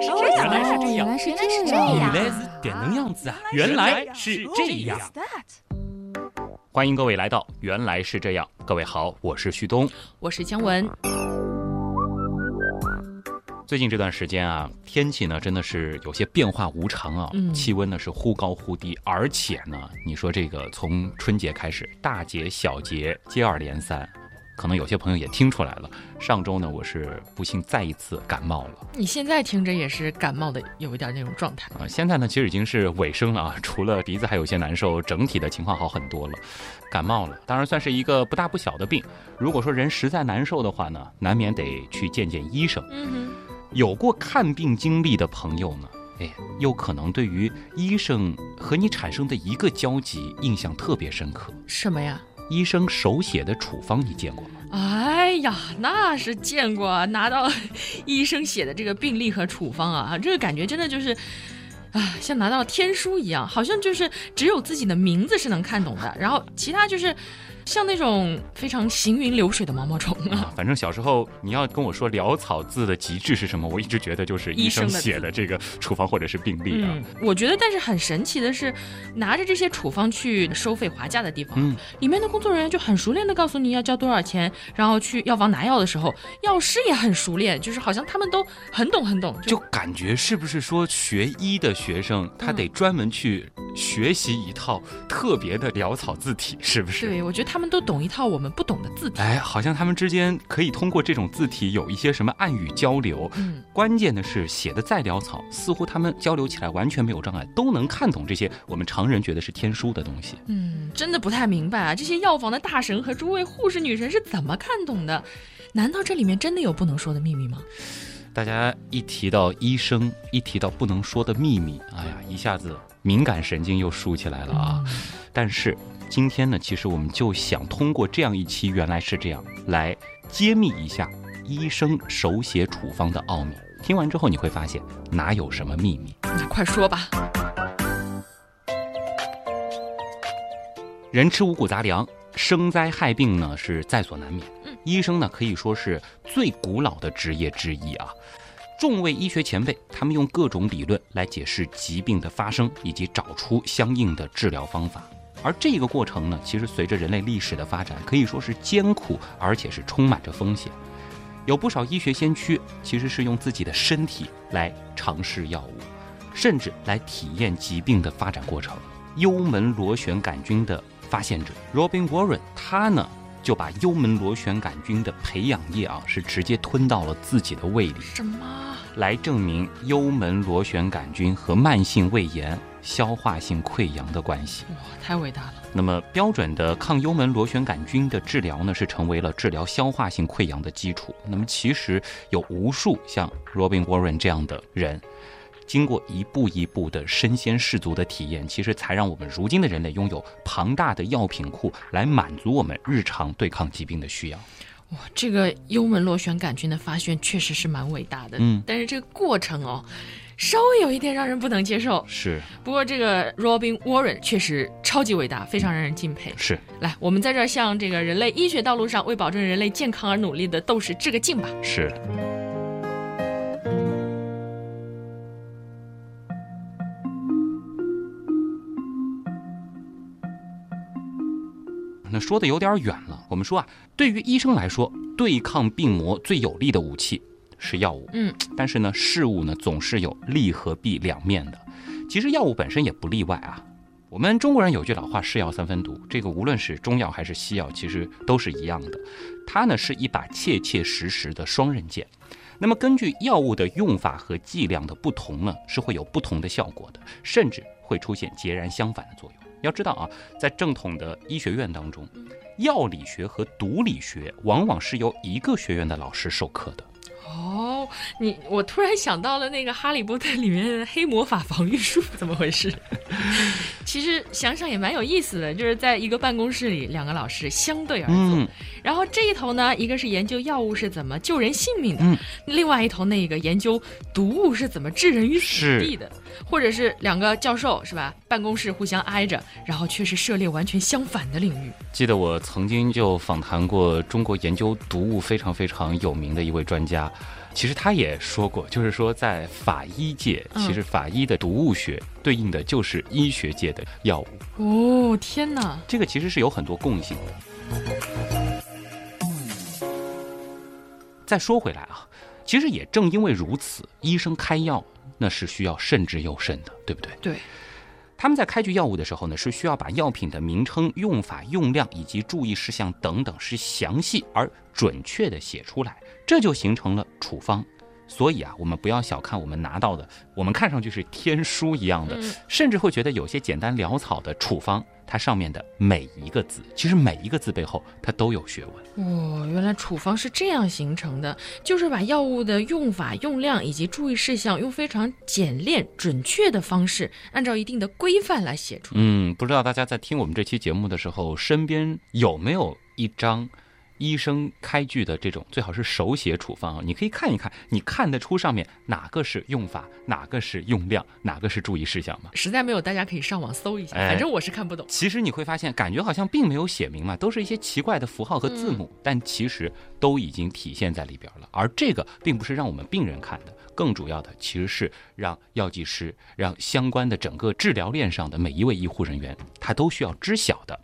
来是这样，原来是这样，原来是这这样样，原来是点能样子啊！原来是这样。欢迎各位来到《原来是这样》，各位好，我是旭东。我是姜文。最近这段时间啊，天气呢真的是有些变化无常啊，嗯气温呢是忽高忽低，而且呢，你说这个从春节开始，大节小节接二连三，可能有些朋友也听出来了。上周呢，我是不幸再一次感冒了。你现在听着也是感冒的，有一点那种状态。啊，现在呢其实已经是尾声了啊，除了鼻子还有些难受，整体的情况好很多了。感冒了，当然算是一个不大不小的病。如果说人实在难受的话呢，难免得去见见医生。嗯哼有过看病经历的朋友呢，哎，又可能对于医生和你产生的一个交集印象特别深刻。什么呀？医生手写的处方你见过吗？哎呀，那是见过，拿到医生写的这个病历和处方啊，这个感觉真的就是。啊，像拿到天书一样，好像就是只有自己的名字是能看懂的，然后其他就是像那种非常行云流水的毛毛虫啊。啊，反正小时候你要跟我说潦草字的极致是什么，我一直觉得就是医生写的这个处方或者是病历啊。嗯，我觉得，但是很神奇的是，拿着这些处方去收费划价的地方，嗯里面的工作人员就很熟练的告诉你要交多少钱，然后去药房拿药的时候，药师也很熟练，就是好像他们都很懂很懂，就感觉是不是说学医的学生他得专门去学习一套特别的潦草字体，是不是？对我觉得他们都懂一套我们不懂的字体。哎，好像他们之间可以通过这种字体有一些什么暗语交流。嗯，关键的是写的再潦草，似乎他们交流起来完全没有障碍，都能看懂这些我们常人觉得是天书的东西。嗯，真的不太明白啊，这些药房的大神和诸位护士女神是怎么看懂的？难道这里面真的有不能说的秘密吗？大家一提到医生，一提到不能说的秘密，哎呀，一下子敏感神经又竖起来了啊！但是今天呢，其实我们就想通过这样一期，原来是这样，来揭秘一下医生手写处方的奥秘。听完之后，你会发现哪有什么秘密。那快说吧。人吃五谷杂粮，生灾害病呢是在所难免。医生呢可以说是最古老的职业之一啊。众位医学前辈，他们用各种理论来解释疾病的发生，以及找出相应的治疗方法。而这个过程呢，其实随着人类历史的发展，可以说是艰苦，而且是充满着风险。有不少医学先驱其实是用自己的身体来尝试药物，甚至来体验疾病的发展过程。幽门螺旋杆菌的发现者 Robin Warren，他呢就把幽门螺旋杆菌的培养液啊是直接吞到了自己的胃里，什么？来证明幽门螺旋杆菌和慢性胃炎、消化性溃疡的关系。哇，太伟大了！那么标准的抗幽门螺旋杆菌的治疗呢，是成为了治疗消化性溃疡的基础。那么其实有无数像 Robin Warren 这样的人，经过一步一步的身先士卒的体验，其实才让我们如今的人类拥有庞大的药品库，来满足我们日常对抗疾病的需要。哇，这个幽门螺旋杆菌的发现确实是蛮伟大的，嗯但是这个过程哦，稍微有一点让人不能接受。是不过这个 Robin Warren 确实超级伟大，非常让人敬佩。是来，我们在这儿向这个人类医学道路上为保证人类健康而努力的斗士致个敬吧。是。那说的有点远了。我们说啊，对于医生来说，对抗病魔最有力的武器是药物。嗯，但是呢，事物呢总是有利和弊两面的。其实药物本身也不例外啊。我们中国人有句老话“是药三分毒”，这个无论是中药还是西药，其实都是一样的。它呢是一把切切实实的双刃剑。那么根据药物的用法和剂量的不同呢，是会有不同的效果的，甚至会出现截然相反的作用。要知道啊，在正统的医学院当中，药理学和毒理学往往是由一个学院的老师授课的。哦，你我突然想到了那个《哈利波特》里面的黑魔法防御术，怎么回事？其实想想也蛮有意思的，就是在一个办公室里，两个老师相对而坐，嗯然后这一头呢，一个是研究药物是怎么救人性命的，嗯另外一头那个研究毒物是怎么置人于死地的。或者是两个教授是吧？办公室互相挨着，然后却是涉猎完全相反的领域。记得我曾经就访谈过中国研究毒物非常非常有名的一位专家，其实他也说过，就是说在法医界，其实法医的毒物学对应的就是医学界的药物。哦，天哪！这个其实是有很多共性的。再说回来啊，其实也正因为如此，医生开药那是需要慎之又慎的，对不对？对。他们在开具药物的时候呢，是需要把药品的名称、用法、用量以及注意事项等等，是详细而准确的写出来，这就形成了处方。所以啊，我们不要小看我们拿到的，我们看上去是天书一样的，甚至会觉得有些简单潦草的处方。它上面的每一个字，其实每一个字背后它都有学问。哦，原来处方是这样形成的，就是把药物的用法、用量以及注意事项，用非常简练、准确的方式，按照一定的规范来写出。嗯，不知道大家在听我们这期节目的时候，身边有没有一张？医生开具的这种最好是手写处方啊，你可以看一看，你看得出上面哪个是用法，哪个是用量，哪个是注意事项吗？实在没有，大家可以上网搜一下，反正我是看不懂。其实你会发现，感觉好像并没有写明嘛，都是一些奇怪的符号和字母，但其实都已经体现在里边了。而这个并不是让我们病人看的，更主要的其实是让药剂师、让相关的整个治疗链上的每一位医护人员，他都需要知晓的。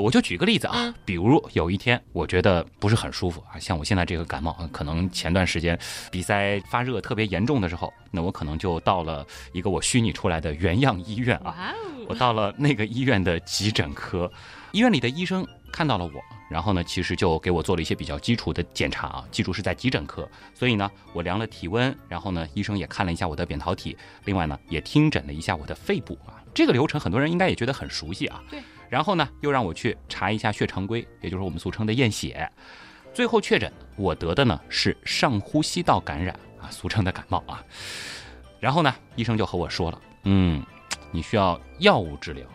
我就举个例子啊，比如有一天我觉得不是很舒服啊，像我现在这个感冒，可能前段时间鼻塞发热特别严重的时候，那我可能就到了一个我虚拟出来的原样医院啊，我到了那个医院的急诊科，医院里的医生看到了我，然后呢，其实就给我做了一些比较基础的检查啊，记住是在急诊科，所以呢，我量了体温，然后呢，医生也看了一下我的扁桃体，另外呢，也听诊了一下我的肺部啊，这个流程很多人应该也觉得很熟悉啊，对。然后呢，又让我去查一下血常规，也就是我们俗称的验血。最后确诊我得的呢是上呼吸道感染啊，俗称的感冒啊。然后呢，医生就和我说了，嗯，你需要药物治疗。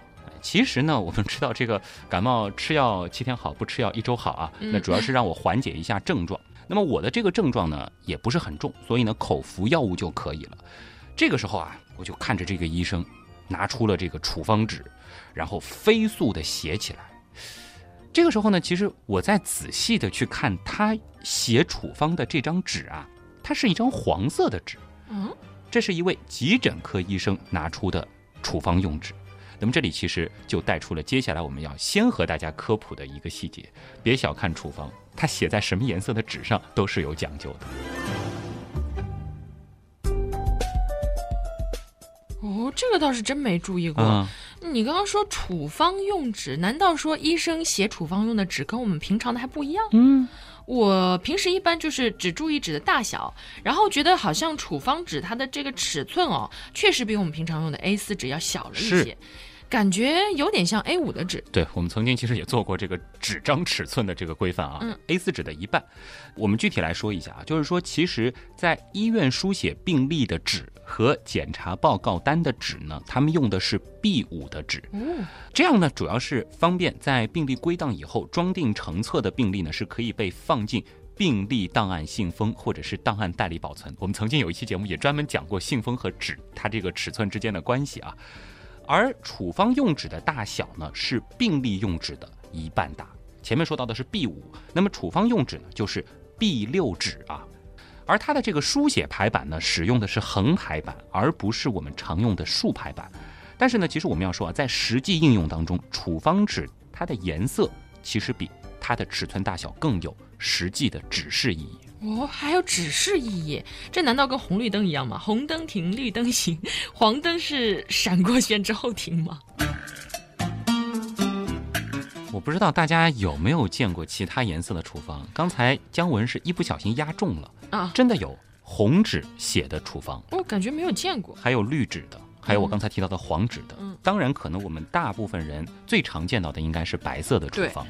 其实呢，我们知道这个感冒吃药七天好，不吃药一周好啊。那主要是让我缓解一下症状。那么我的这个症状呢也不是很重，所以呢口服药物就可以了。这个时候啊，我就看着这个医生拿出了这个处方纸。然后飞速的写起来。这个时候呢，其实我在仔细的去看他写处方的这张纸啊，它是一张黄色的纸。嗯，这是一位急诊科医生拿出的处方用纸。那么这里其实就带出了接下来我们要先和大家科普的一个细节：别小看处方，它写在什么颜色的纸上都是有讲究的。哦，这个倒是真没注意过。你刚刚说处方用纸，难道说医生写处方用的纸跟我们平常的还不一样？嗯，我平时一般就是只注意纸的大小，然后觉得好像处方纸它的这个尺寸哦，确实比我们平常用的 A 四纸要小了一些。感觉有点像 A 五的纸，对我们曾经其实也做过这个纸张尺寸的这个规范啊，A 四纸的一半。我们具体来说一下啊，就是说，其实，在医院书写病历的纸和检查报告单的纸呢，他们用的是 B 五的纸，这样呢，主要是方便在病例归档以后装订成册的病例呢，是可以被放进病历档案信封或者是档案袋里保存。我们曾经有一期节目也专门讲过信封和纸它这个尺寸之间的关系啊。而处方用纸的大小呢，是病历用纸的一半大。前面说到的是 B 五，那么处方用纸呢，就是 B 六纸啊。而它的这个书写排版呢，使用的是横排版，而不是我们常用的竖排版。但是呢，其实我们要说啊，在实际应用当中，处方纸它的颜色其实比它的尺寸大小更有实际的指示意义。哦，还有指示意义？这难道跟红绿灯一样吗？红灯停，绿灯行，黄灯是闪过线之后停吗？我不知道大家有没有见过其他颜色的处方。刚才姜文是一不小心压中了啊！真的有红纸写的处方，我感觉没有见过。还有绿纸的，还有我刚才提到的黄纸的。嗯，当然，可能我们大部分人最常见到的应该是白色的处方。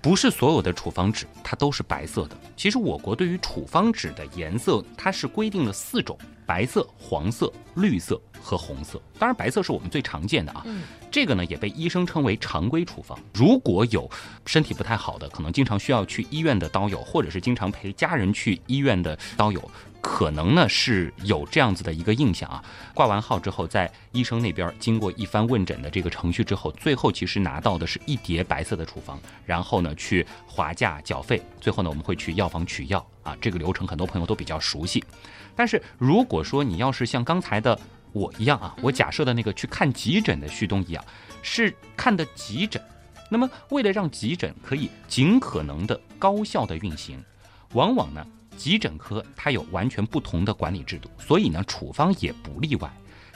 不是所有的处方纸它都是白色的。其实我国对于处方纸的颜色，它是规定了四种：白色、黄色、绿色和红色。当然，白色是我们最常见的啊。这个呢也被医生称为常规处方。如果有身体不太好的，可能经常需要去医院的刀友，或者是经常陪家人去医院的刀友，可能呢是有这样子的一个印象啊。挂完号之后，在医生那边经过一番问诊的这个程序之后，最后其实拿到的是一叠白色的处方，然后呢去划价缴费，最后呢我们会去药房取药啊。这个流程很多朋友都比较熟悉。但是如果说你要是像刚才的我一样啊，我假设的那个去看急诊的旭东一样，是看的急诊。那么，为了让急诊可以尽可能的高效的运行，往往呢，急诊科它有完全不同的管理制度，所以呢，处方也不例外。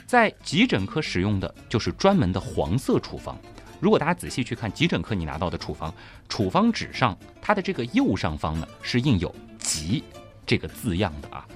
在急诊科使用的就是专门的黄色处方。如果大家仔细去看急诊科你拿到的处方，处方纸上它的这个右上方呢是印有“急”这个字样的啊。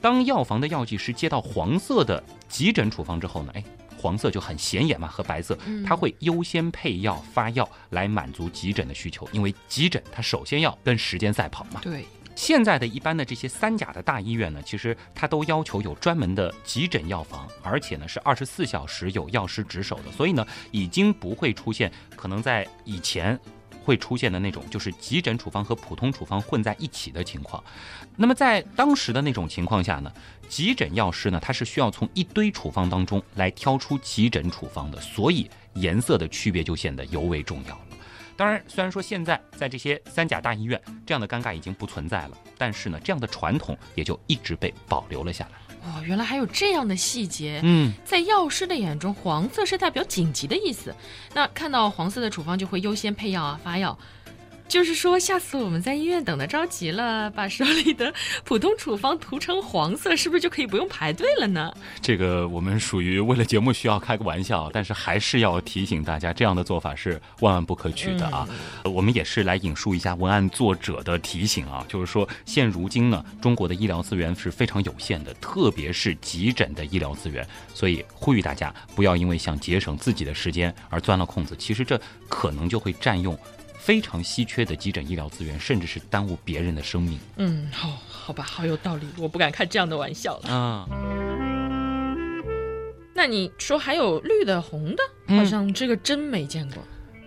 当药房的药剂师接到黄色的急诊处方之后呢，哎。黄色就很显眼嘛，和白色，他会优先配药发药来满足急诊的需求，因为急诊它首先要跟时间赛跑嘛。对，现在的一般的这些三甲的大医院呢，其实它都要求有专门的急诊药房，而且呢是二十四小时有药师值守的，所以呢已经不会出现可能在以前。会出现的那种就是急诊处方和普通处方混在一起的情况。那么在当时的那种情况下呢，急诊药师呢他是需要从一堆处方当中来挑出急诊处方的，所以颜色的区别就显得尤为重要了。当然，虽然说现在在这些三甲大医院这样的尴尬已经不存在了，但是呢，这样的传统也就一直被保留了下来。哦，原来还有这样的细节。嗯，在药师的眼中，黄色是代表紧急的意思。那看到黄色的处方，就会优先配药啊，发药。就是说，下次我们在医院等的着急了，把手里的普通处方涂成黄色，是不是就可以不用排队了呢？这个我们属于为了节目需要开个玩笑，但是还是要提醒大家，这样的做法是万万不可取的啊！我们也是来引述一下文案作者的提醒啊，就是说，现如今呢，中国的医疗资源是非常有限的，特别是急诊的医疗资源，所以呼吁大家不要因为想节省自己的时间而钻了空子，其实这可能就会占用。非常稀缺的急诊医疗资源，甚至是耽误别人的生命。嗯，好，好吧，好有道理，我不敢开这样的玩笑了。啊，那你说还有绿的、红的，好像这个真没见过。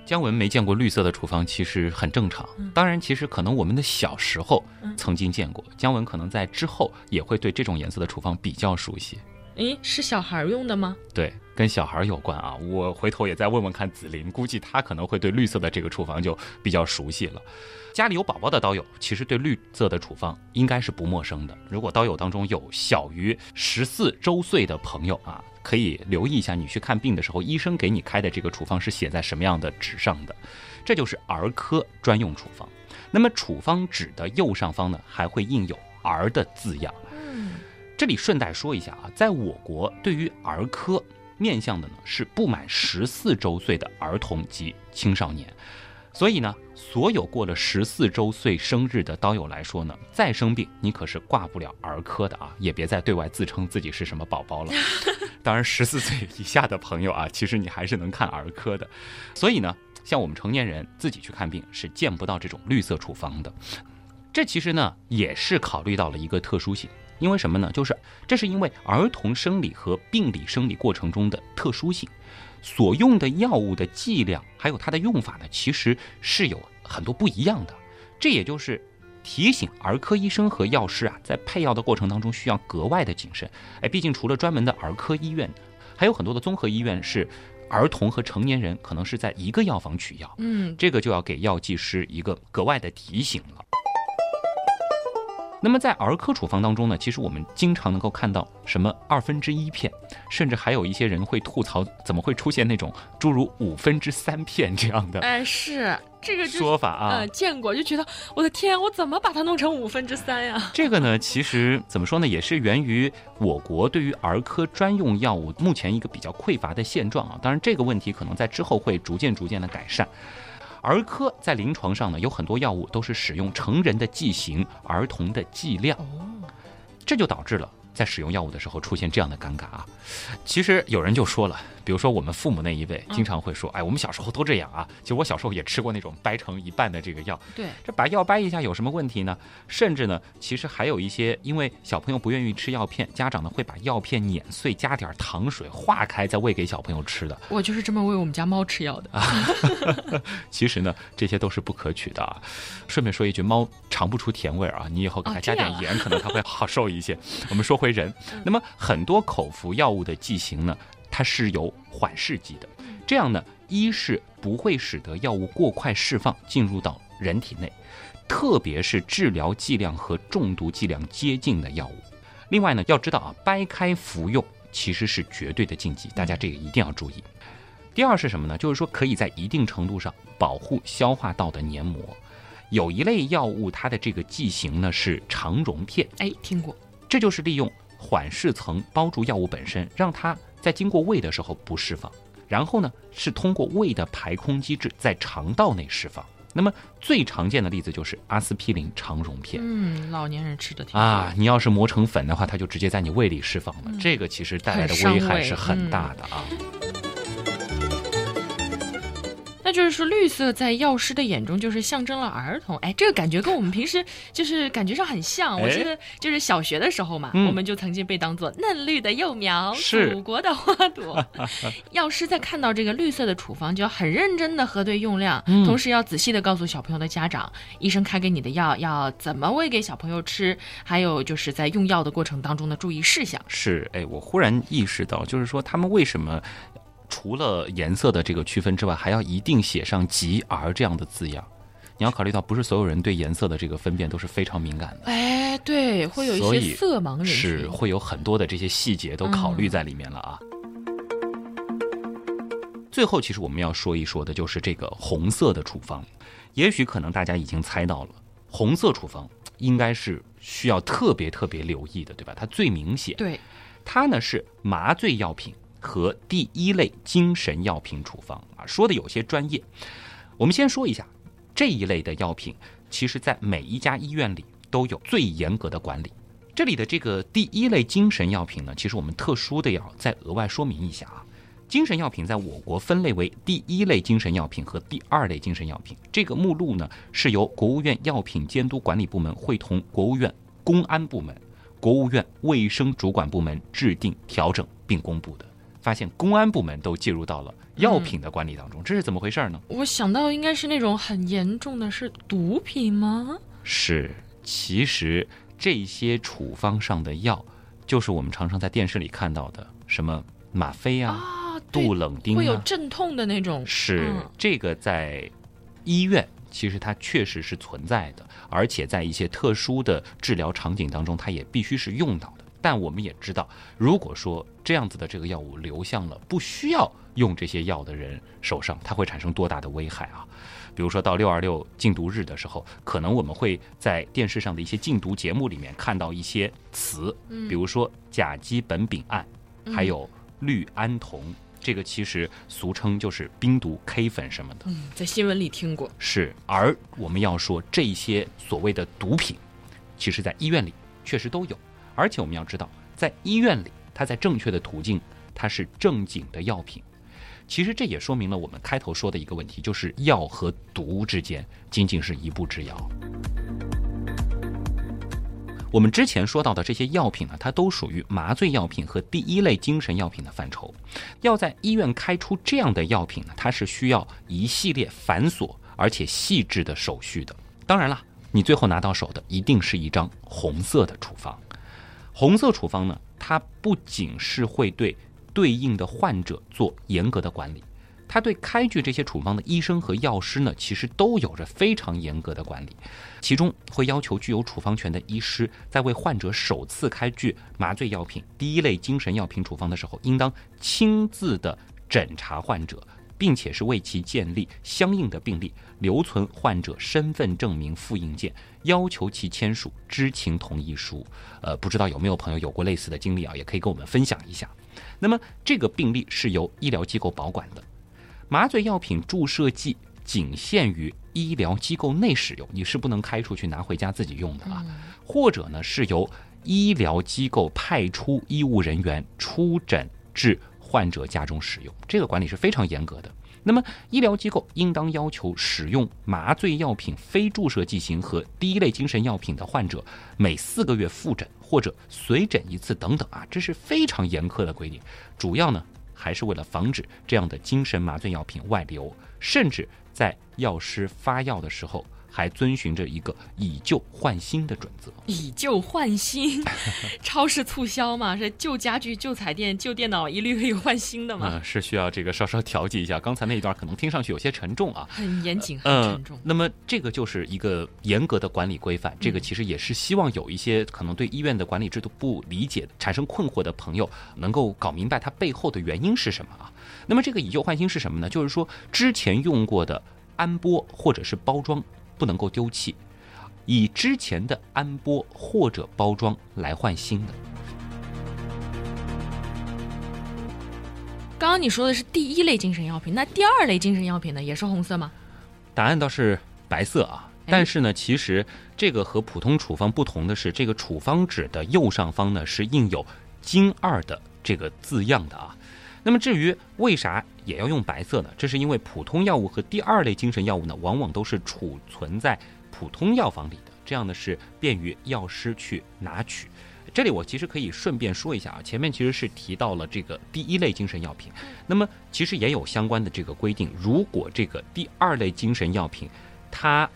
姜文没见过绿色的处方，其实很正常。当然，其实可能我们的小时候曾经见过，姜文可能在之后也会对这种颜色的处方比较熟悉。诶，是小孩用的吗？对，跟小孩有关啊。我回头也再问问看紫菱，估计他可能会对绿色的这个处方就比较熟悉了。家里有宝宝的刀友，其实对绿色的处方应该是不陌生的。如果刀友当中有小于十四周岁的朋友啊，可以留意一下，你去看病的时候，医生给你开的这个处方是写在什么样的纸上的。这就是儿科专用处方。那么处方纸的右上方呢，还会印有“儿”的字样。这里顺带说一下啊，在我国对于儿科面向的呢是不满十四周岁的儿童及青少年，所以呢，所有过了十四周岁生日的刀友来说呢，再生病你可是挂不了儿科的啊，也别再对外自称自己是什么宝宝了。当然，十四岁以下的朋友啊，其实你还是能看儿科的。所以呢，像我们成年人自己去看病是见不到这种绿色处方的。这其实呢也是考虑到了一个特殊性。因为什么呢？就是这是因为儿童生理和病理生理过程中的特殊性，所用的药物的剂量还有它的用法呢，其实是有很多不一样的。这也就是提醒儿科医生和药师啊，在配药的过程当中需要格外的谨慎。哎，毕竟除了专门的儿科医院，还有很多的综合医院是儿童和成年人可能是在一个药房取药。嗯，这个就要给药剂师一个格外的提醒了。那么在儿科处方当中呢，其实我们经常能够看到什么二分之一片，甚至还有一些人会吐槽，怎么会出现那种诸如五分之三片这样的？哎，是这个说法啊，呃，见过，就觉得我的天，我怎么把它弄成五分之三呀？这个呢，其实怎么说呢，也是源于我国对于儿科专用药物目前一个比较匮乏的现状啊。当然，这个问题可能在之后会逐渐逐渐的改善。儿科在临床上呢，有很多药物都是使用成人的剂型，儿童的剂量，这就导致了在使用药物的时候出现这样的尴尬啊。其实有人就说了，比如说我们父母那一辈经常会说，哎，我们小时候都这样啊。其实我小时候也吃过那种掰成一半的这个药，对，这把药掰一下有什么问题呢？甚至呢，其实还有一些，因为小朋友不愿意吃药片，家长呢会把药片碾碎，加点糖水化开，再喂给小朋友吃的。我就是这么喂我们家猫吃药的。其实呢，这些都是不可取的啊。顺便说一句，猫尝不出甜味啊，你以后给它加点盐，可能它会好受一些。我们说回人，那么很多口服药物的剂型呢，它是有缓释剂的，这样呢，一是不会使得药物过快释放进入到人体内，特别是治疗剂量和中毒剂量接近的药物。另外呢，要知道啊，掰开服用其实是绝对的禁忌，大家这个一定要注意。第二是什么呢？就是说可以在一定程度上保护消化道的黏膜。有一类药物，它的这个剂型呢是肠溶片，哎，听过，这就是利用缓释层包住药物本身，让它在经过胃的时候不释放，然后呢是通过胃的排空机制在肠道内释放。那么最常见的例子就是阿司匹林肠溶片，嗯，老年人吃的挺啊，你要是磨成粉的话，它就直接在你胃里释放了，这个其实带来的危害是很大的啊。那就是说，绿色在药师的眼中就是象征了儿童。哎，这个感觉跟我们平时就是感觉上很像。我记得就是小学的时候嘛，我们就曾经被当做嫩绿的幼苗，祖国的花朵。药师在看到这个绿色的处方，就要很认真的核对用量，同时要仔细的告诉小朋友的家长，医生开给你的药要怎么喂给小朋友吃，还有就是在用药的过程当中的注意事项。是，哎，我忽然意识到，就是说他们为什么？除了颜色的这个区分之外，还要一定写上“吉儿”这样的字样。你要考虑到，不是所有人对颜色的这个分辨都是非常敏感的。哎，对，会有一些色盲人是会有很多的这些细节都考虑在里面了啊。最后，其实我们要说一说的就是这个红色的处方。也许可能大家已经猜到了，红色处方应该是需要特别特别留意的，对吧？它最明显。对，它呢是麻醉药品。和第一类精神药品处方啊，说的有些专业。我们先说一下这一类的药品，其实在每一家医院里都有最严格的管理。这里的这个第一类精神药品呢，其实我们特殊的要再额外说明一下啊。精神药品在我国分类为第一类精神药品和第二类精神药品。这个目录呢，是由国务院药品监督管理部门会同国务院公安部门、国务院卫生主管部门制定、调整并公布的。发现公安部门都介入到了药品的管理当中，这是怎么回事呢？我想到应该是那种很严重的是毒品吗？是，其实这些处方上的药，就是我们常常在电视里看到的什么吗啡啊、杜冷丁，会有镇痛的那种。是这个在医院其实它确实是存在的，而且在一些特殊的治疗场景当中，它也必须是用到的。但我们也知道，如果说这样子的这个药物流向了不需要用这些药的人手上，它会产生多大的危害啊？比如说到六二六禁毒日的时候，可能我们会在电视上的一些禁毒节目里面看到一些词，比如说甲基苯丙胺，还有氯胺酮，这个其实俗称就是冰毒 K 粉什么的。嗯，在新闻里听过。是，而我们要说这些所谓的毒品，其实在医院里确实都有。而且我们要知道，在医院里，它在正确的途径，它是正经的药品。其实这也说明了我们开头说的一个问题，就是药和毒之间仅仅是一步之遥。我们之前说到的这些药品呢，它都属于麻醉药品和第一类精神药品的范畴。要在医院开出这样的药品呢，它是需要一系列繁琐而且细致的手续的。当然了，你最后拿到手的一定是一张红色的处方。红色处方呢，它不仅是会对对应的患者做严格的管理，它对开具这些处方的医生和药师呢，其实都有着非常严格的管理。其中会要求具有处方权的医师，在为患者首次开具麻醉药品、第一类精神药品处方的时候，应当亲自的诊查患者。并且是为其建立相应的病历，留存患者身份证明复印件，要求其签署知情同意书。呃，不知道有没有朋友有过类似的经历啊？也可以跟我们分享一下。那么这个病历是由医疗机构保管的，麻醉药品注射剂仅限于医疗机构内使用，你是不能开出去拿回家自己用的啊。或者呢，是由医疗机构派出医务人员出诊至患者家中使用，这个管理是非常严格的。那么，医疗机构应当要求使用麻醉药品、非注射剂型和第一类精神药品的患者每四个月复诊或者随诊一次等等啊，这是非常严苛的规定。主要呢，还是为了防止这样的精神麻醉药品外流，甚至在药师发药的时候。还遵循着一个以旧换新的准则。以旧换新，超市促销嘛，是旧家具、旧彩电、旧电脑，一律可以换新的嘛？嗯是需要这个稍稍调剂一下。刚才那一段可能听上去有些沉重啊，很严谨，很沉重。那么这个就是一个严格的管理规范。这个其实也是希望有一些可能对医院的管理制度不理解、产生困惑的朋友，能够搞明白它背后的原因是什么啊？那么这个以旧换新是什么呢？就是说之前用过的安波或者是包装。不能够丢弃，以之前的安波或者包装来换新的。刚刚你说的是第一类精神药品，那第二类精神药品呢，也是红色吗？答案倒是白色啊，但是呢，其实这个和普通处方不同的是，这个处方纸的右上方呢是印有“精二”的这个字样的啊。那么至于为啥也要用白色呢？这是因为普通药物和第二类精神药物呢，往往都是储存在普通药房里的，这样呢是便于药师去拿取。这里我其实可以顺便说一下啊，前面其实是提到了这个第一类精神药品，那么其实也有相关的这个规定，如果这个第二类精神药品它。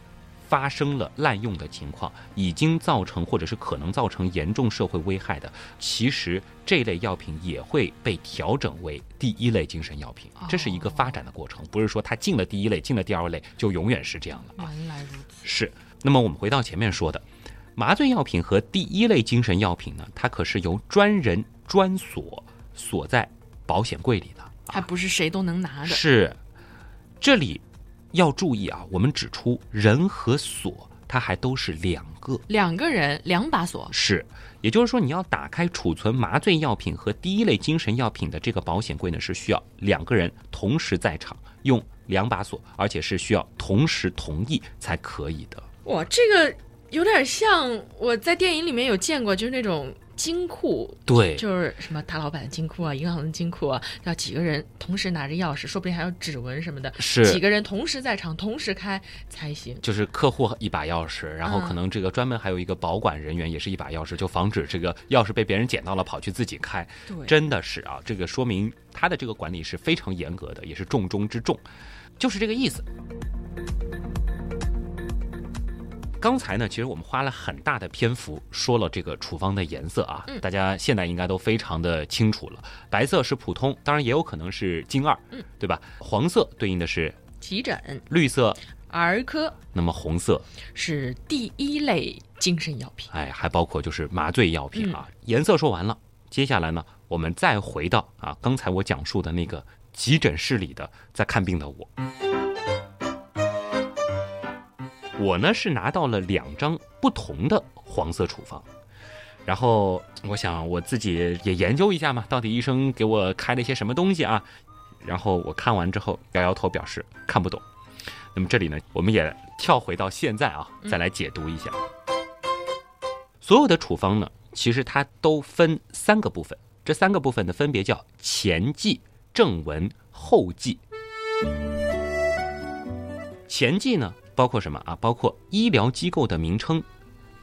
发生了滥用的情况，已经造成或者是可能造成严重社会危害的，其实这类药品也会被调整为第一类精神药品。这是一个发展的过程，不是说它进了第一类，进了第二类就永远是这样的。原来如此。是。那么我们回到前面说的，麻醉药品和第一类精神药品呢，它可是由专人专锁锁在保险柜里的，还不是谁都能拿的。是。这里。要注意啊，我们指出人和锁，它还都是两个，两个人两把锁是，也就是说，你要打开储存麻醉药品和第一类精神药品的这个保险柜呢，是需要两个人同时在场，用两把锁，而且是需要同时同意才可以的。哇，这个有点像我在电影里面有见过，就是那种。金库对，就是什么大老板的金库啊，银行的金库啊，要几个人同时拿着钥匙，说不定还有指纹什么的，是几个人同时在场，同时开才行。就是客户一把钥匙，然后可能这个专门还有一个保管人员也是一把钥匙，就防止这个钥匙被别人捡到了跑去自己开。对，真的是啊，这个说明他的这个管理是非常严格的，也是重中之重，就是这个意思。刚才呢，其实我们花了很大的篇幅说了这个处方的颜色啊，大家现在应该都非常的清楚了。白色是普通，当然也有可能是精二，嗯，对吧？黄色对应的是急诊，绿色儿科，那么红色是第一类精神药品，哎，还包括就是麻醉药品啊。颜色说完了，接下来呢，我们再回到啊，刚才我讲述的那个急诊室里的在看病的我。我呢是拿到了两张不同的黄色处方，然后我想我自己也研究一下嘛，到底医生给我开了一些什么东西啊？然后我看完之后摇摇头表示看不懂。那么这里呢，我们也跳回到现在啊，再来解读一下。所有的处方呢，其实它都分三个部分，这三个部分呢分别叫前记、正文、后记。前记呢？包括什么啊？包括医疗机构的名称、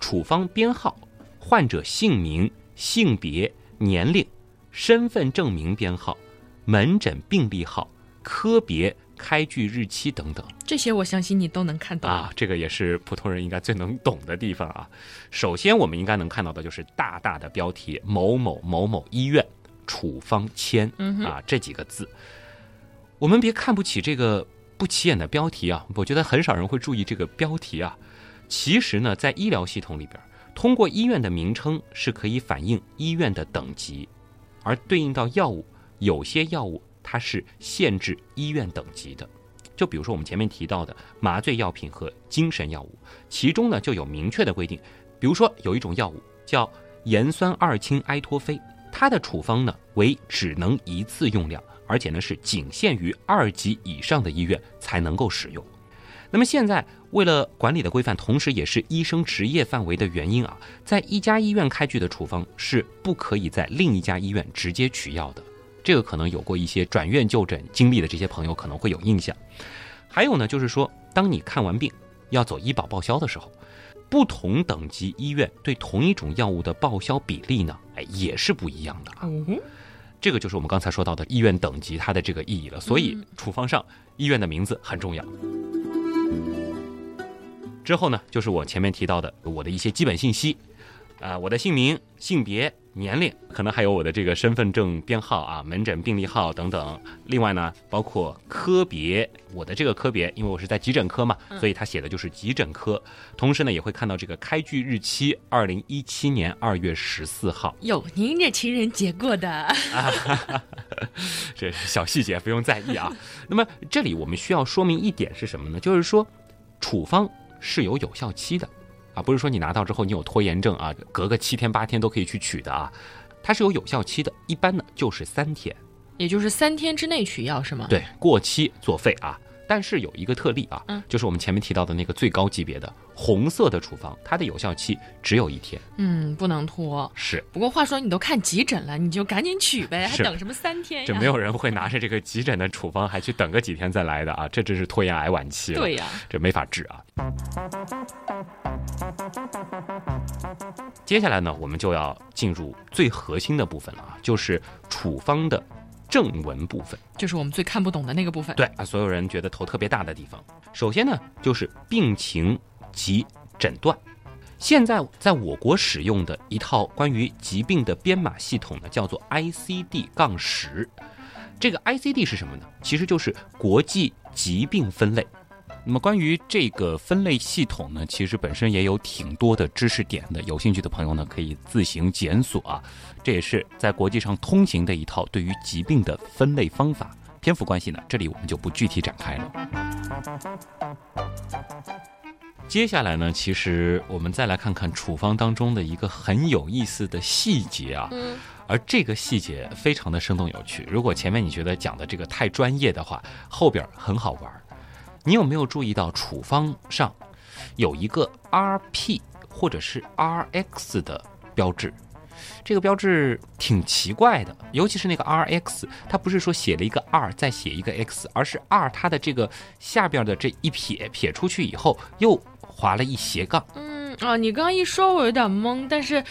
处方编号、患者姓名、性别、年龄、身份证明编号、门诊病历号、科别、开具日期等等。这些我相信你都能看到啊。这个也是普通人应该最能懂的地方啊。首先，我们应该能看到的就是大大的标题“某某某某医院处方签”啊这几个字。我们别看不起这个。不起眼的标题啊，我觉得很少人会注意这个标题啊。其实呢，在医疗系统里边，通过医院的名称是可以反映医院的等级，而对应到药物，有些药物它是限制医院等级的。就比如说我们前面提到的麻醉药品和精神药物，其中呢就有明确的规定。比如说有一种药物叫盐酸二氢埃托非，它的处方呢为只能一次用量。而且呢，是仅限于二级以上的医院才能够使用。那么现在为了管理的规范，同时也是医生职业范围的原因啊，在一家医院开具的处方是不可以在另一家医院直接取药的。这个可能有过一些转院就诊经历的这些朋友可能会有印象。还有呢，就是说，当你看完病要走医保报销的时候，不同等级医院对同一种药物的报销比例呢，哎，也是不一样的啊。这个就是我们刚才说到的医院等级它的这个意义了。所以处方上医院的名字很重要。之后呢，就是我前面提到的我的一些基本信息，啊，我的姓名、性别。年龄可能还有我的这个身份证编号啊、门诊病历号等等。另外呢，包括科别，我的这个科别，因为我是在急诊科嘛，所以他写的就是急诊科。同时呢，也会看到这个开具日期，二零一七年二月十四号。有您这情人节过的啊，这小细节不用在意啊。那么这里我们需要说明一点是什么呢？就是说，处方是有有效期的。啊，不是说你拿到之后你有拖延症啊，隔个七天八天都可以去取的啊，它是有有效期的，一般呢就是三天，也就是三天之内取药是吗？对，过期作废啊。但是有一个特例啊，嗯，就是我们前面提到的那个最高级别的红色的处方，它的有效期只有一天，嗯，不能拖。是。不过话说，你都看急诊了，你就赶紧取呗，还等什么三天呀？这没有人会拿着这个急诊的处方还去等个几天再来的啊，这真是拖延癌晚期了。对呀，这没法治啊。接下来呢，我们就要进入最核心的部分了啊，就是处方的。正文部分就是我们最看不懂的那个部分。对啊，所有人觉得头特别大的地方。首先呢，就是病情及诊断。现在在我国使用的一套关于疾病的编码系统呢，叫做 ICD- 杠十。这个 ICD 是什么呢？其实就是国际疾病分类。那么关于这个分类系统呢，其实本身也有挺多的知识点的。有兴趣的朋友呢，可以自行检索啊。这也是在国际上通行的一套对于疾病的分类方法。篇幅关系呢，这里我们就不具体展开了。接下来呢，其实我们再来看看处方当中的一个很有意思的细节啊。嗯。而这个细节非常的生动有趣。如果前面你觉得讲的这个太专业的话，后边很好玩。你有没有注意到处方上有一个 RP 或者是 RX 的标志？这个标志挺奇怪的，尤其是那个 RX，它不是说写了一个 R 再写一个 X，而是 R 它的这个下边的这一撇撇出去以后又划了一斜杠。嗯啊，你刚刚一说，我有点懵，但是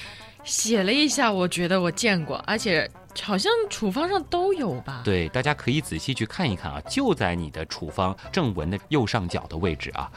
写了一下，我觉得我见过，而且。好像处方上都有吧？对，大家可以仔细去看一看啊，就在你的处方正文的右上角的位置啊。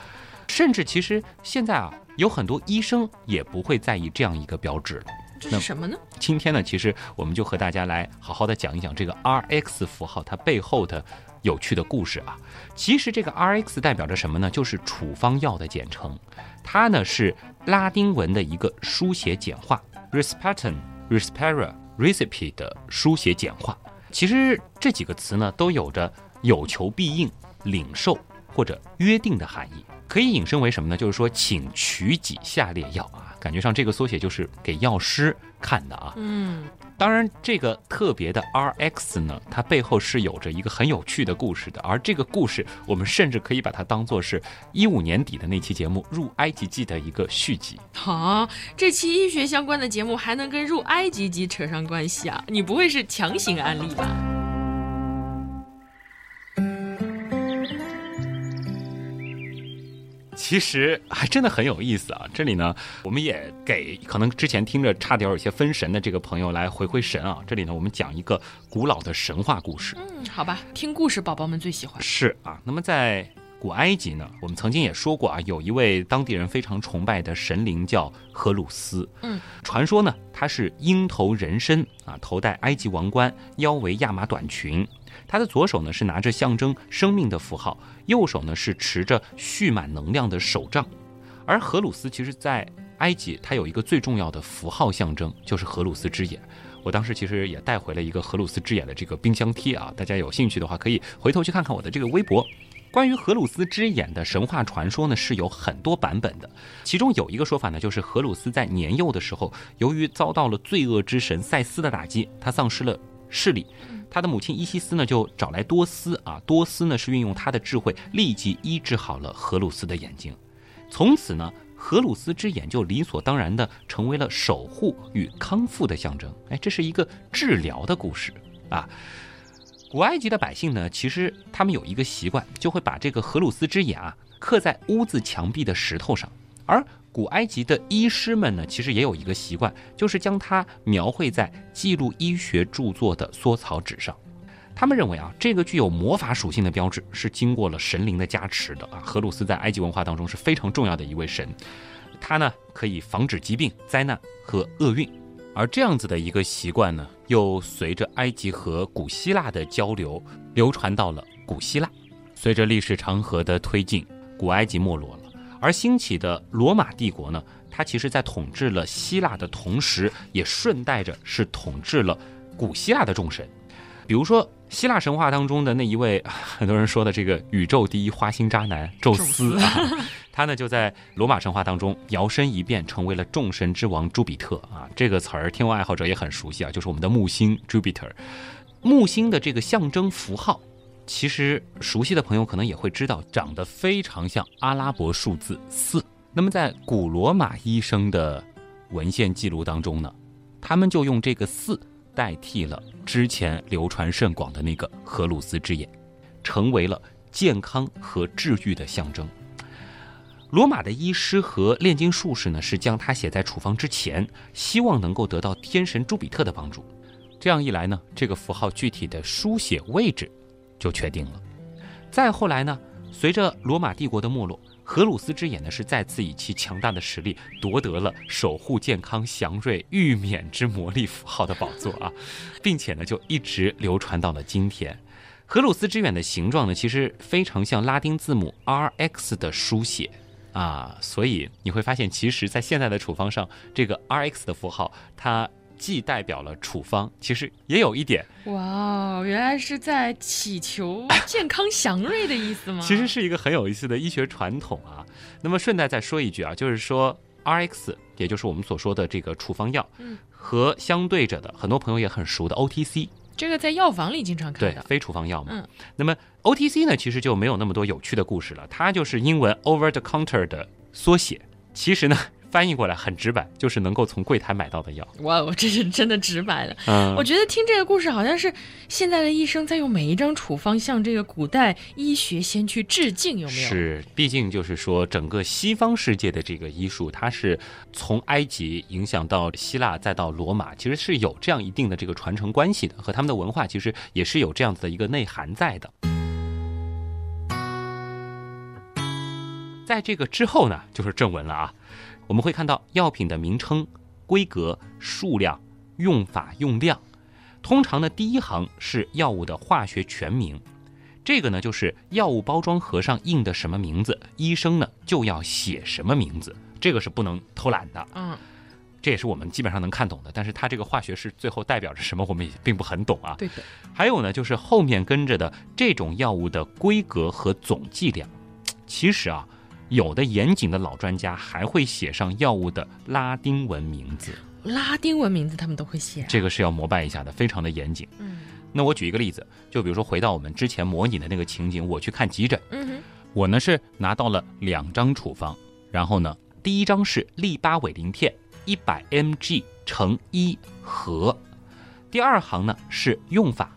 甚至其实现在啊，有很多医生也不会在意这样一个标志了。这是什么呢？今天呢，其实我们就和大家来好好的讲一讲这个 RX 符号它背后的有趣的故事啊。其实这个 RX 代表着什么呢？就是处方药的简称，它呢是拉丁文的一个书写简化，Respaton，Respira。Recipe 的书写简化，其实这几个词呢都有着有求必应、领受或者约定的含义，可以引申为什么呢？就是说，请取几下列药啊，感觉上这个缩写就是给药师看的啊。嗯。当然，这个特别的 RX 呢，它背后是有着一个很有趣的故事的。而这个故事，我们甚至可以把它当做是一五年底的那期节目《入埃及记》的一个续集。好，这期医学相关的节目还能跟《入埃及记》扯上关系啊？你不会是强行安利吧？其实还真的很有意思啊！这里呢，我们也给可能之前听着差点有些分神的这个朋友来回回神啊。这里呢，我们讲一个古老的神话故事。嗯，好吧，听故事宝宝们最喜欢。是啊，那么在古埃及呢，我们曾经也说过啊，有一位当地人非常崇拜的神灵叫荷鲁斯。嗯，传说呢，他是鹰头人身啊，头戴埃及王冠，腰围亚麻短裙。他的左手呢是拿着象征生命的符号，右手呢是持着蓄满能量的手杖。而荷鲁斯其实，在埃及，他有一个最重要的符号象征，就是荷鲁斯之眼。我当时其实也带回了一个荷鲁斯之眼的这个冰箱贴啊，大家有兴趣的话，可以回头去看看我的这个微博。关于荷鲁斯之眼的神话传说呢，是有很多版本的。其中有一个说法呢，就是荷鲁斯在年幼的时候，由于遭到了罪恶之神赛斯的打击，他丧失了。视力。他的母亲伊西斯呢，就找来多斯啊，多斯呢是运用他的智慧，立即医治好了荷鲁斯的眼睛。从此呢，荷鲁斯之眼就理所当然的成为了守护与康复的象征。哎，这是一个治疗的故事啊。古埃及的百姓呢，其实他们有一个习惯，就会把这个荷鲁斯之眼啊刻在屋子墙壁的石头上。而古埃及的医师们呢，其实也有一个习惯，就是将它描绘在记录医学著作的缩草纸上。他们认为啊，这个具有魔法属性的标志是经过了神灵的加持的啊。荷鲁斯在埃及文化当中是非常重要的一位神，他呢可以防止疾病、灾难和厄运。而这样子的一个习惯呢，又随着埃及和古希腊的交流流传到了古希腊。随着历史长河的推进，古埃及没落了，而兴起的罗马帝国呢，它其实在统治了希腊的同时，也顺带着是统治了古希腊的众神。比如说，希腊神话当中的那一位很多人说的这个宇宙第一花心渣男宙斯啊，他呢就在罗马神话当中摇身一变，成为了众神之王朱比特啊。这个词儿，天文爱好者也很熟悉啊，就是我们的木星 Jupiter。木星的这个象征符号，其实熟悉的朋友可能也会知道，长得非常像阿拉伯数字四。那么在古罗马医生的文献记录当中呢，他们就用这个四。代替了之前流传甚广的那个荷鲁斯之眼，成为了健康和治愈的象征。罗马的医师和炼金术士呢，是将它写在处方之前，希望能够得到天神朱比特的帮助。这样一来呢，这个符号具体的书写位置就确定了。再后来呢，随着罗马帝国的没落。荷鲁斯之眼呢，是再次以其强大的实力夺得了守护健康、祥瑞、玉冕之魔力符号的宝座啊，并且呢，就一直流传到了今天。荷鲁斯之眼的形状呢，其实非常像拉丁字母 R X 的书写啊，所以你会发现，其实，在现在的处方上，这个 R X 的符号，它。既代表了处方，其实也有一点哇，原来是在祈求 健康祥瑞的意思吗？其实是一个很有意思的医学传统啊。那么顺带再说一句啊，就是说 RX，也就是我们所说的这个处方药，嗯，和相对着的很多朋友也很熟的 OTC，这个在药房里经常看到，对，非处方药嘛。嗯，那么 OTC 呢，其实就没有那么多有趣的故事了，它就是英文 Over the Counter 的缩写。其实呢。翻译过来很直白，就是能够从柜台买到的药。哇，我这是真的直白了。嗯，我觉得听这个故事好像是现在的医生在用每一张处方向这个古代医学先驱致敬，有没有？是，毕竟就是说整个西方世界的这个医术，它是从埃及影响到希腊，再到罗马，其实是有这样一定的这个传承关系的，和他们的文化其实也是有这样子的一个内涵在的。在这个之后呢，就是正文了啊。我们会看到药品的名称、规格、数量、用法用量。通常呢，第一行是药物的化学全名，这个呢就是药物包装盒上印的什么名字，医生呢就要写什么名字，这个是不能偷懒的。嗯，这也是我们基本上能看懂的。但是它这个化学式最后代表着什么，我们也并不很懂啊。对的。还有呢，就是后面跟着的这种药物的规格和总剂量，其实啊。有的严谨的老专家还会写上药物的拉丁文名字，拉丁文名字他们都会写，这个是要膜拜一下的，非常的严谨。嗯，那我举一个例子，就比如说回到我们之前模拟的那个情景，我去看急诊，嗯哼，我呢是拿到了两张处方，然后呢，第一张是利巴韦林片一百 mg 乘一盒，第二行呢是用法，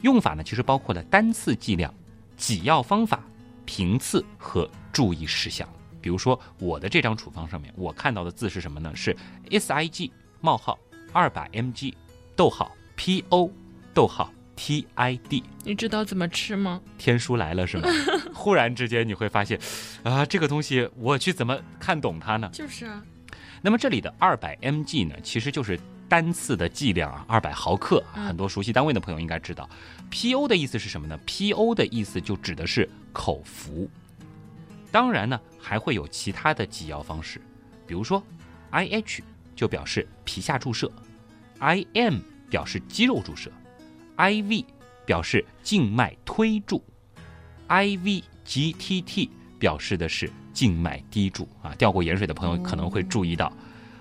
用法呢其实包括了单次剂量、给药方法、频次和。注意事项，比如说我的这张处方上面，我看到的字是什么呢？是 S I G 冒号二百 M G 逗号 P O 逗号 T I D。你知道怎么吃吗？天书来了是吗？忽然之间你会发现，啊，这个东西我去怎么看懂它呢？就是啊。那么这里的二百 M G 呢，其实就是单次的剂量啊，二百毫克。很多熟悉单位的朋友应该知道，P O 的意思是什么呢？P O 的意思就指的是口服。当然呢，还会有其他的给药方式，比如说，I H 就表示皮下注射，I M 表示肌肉注射，I V 表示静脉推注，I V G T T 表示的是静脉滴注啊。掉过盐水的朋友可能会注意到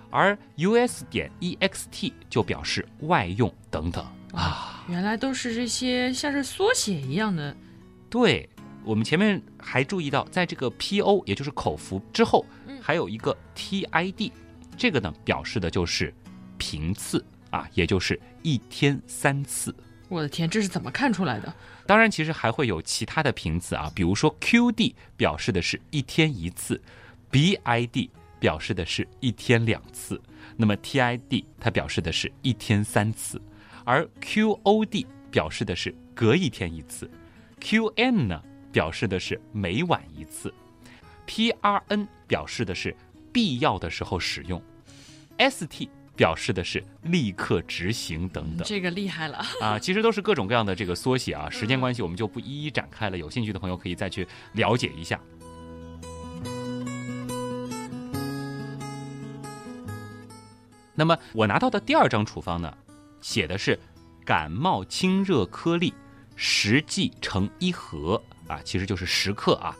而 US 点 EXT 就表示外用等等啊。原来都是这些像是缩写一样的。对，我们前面还注意到，在这个 PO 也就是口服之后，还有一个 TID，这个呢表示的就是频次啊，也就是一天三次。我的天，这是怎么看出来的？当然，其实还会有其他的频次啊，比如说 QD 表示的是一天一次，BID 表示的是一天两次，那么 TID 它表示的是一天三次，而 QOD 表示的是隔一天一次，QN 呢表示的是每晚一次，PRN 表示的是必要的时候使用，ST。表示的是立刻执行等等，这个厉害了啊！其实都是各种各样的这个缩写啊。时间关系，我们就不一一展开了。有兴趣的朋友可以再去了解一下。那么我拿到的第二张处方呢，写的是感冒清热颗粒十剂成一盒啊，其实就是十克啊。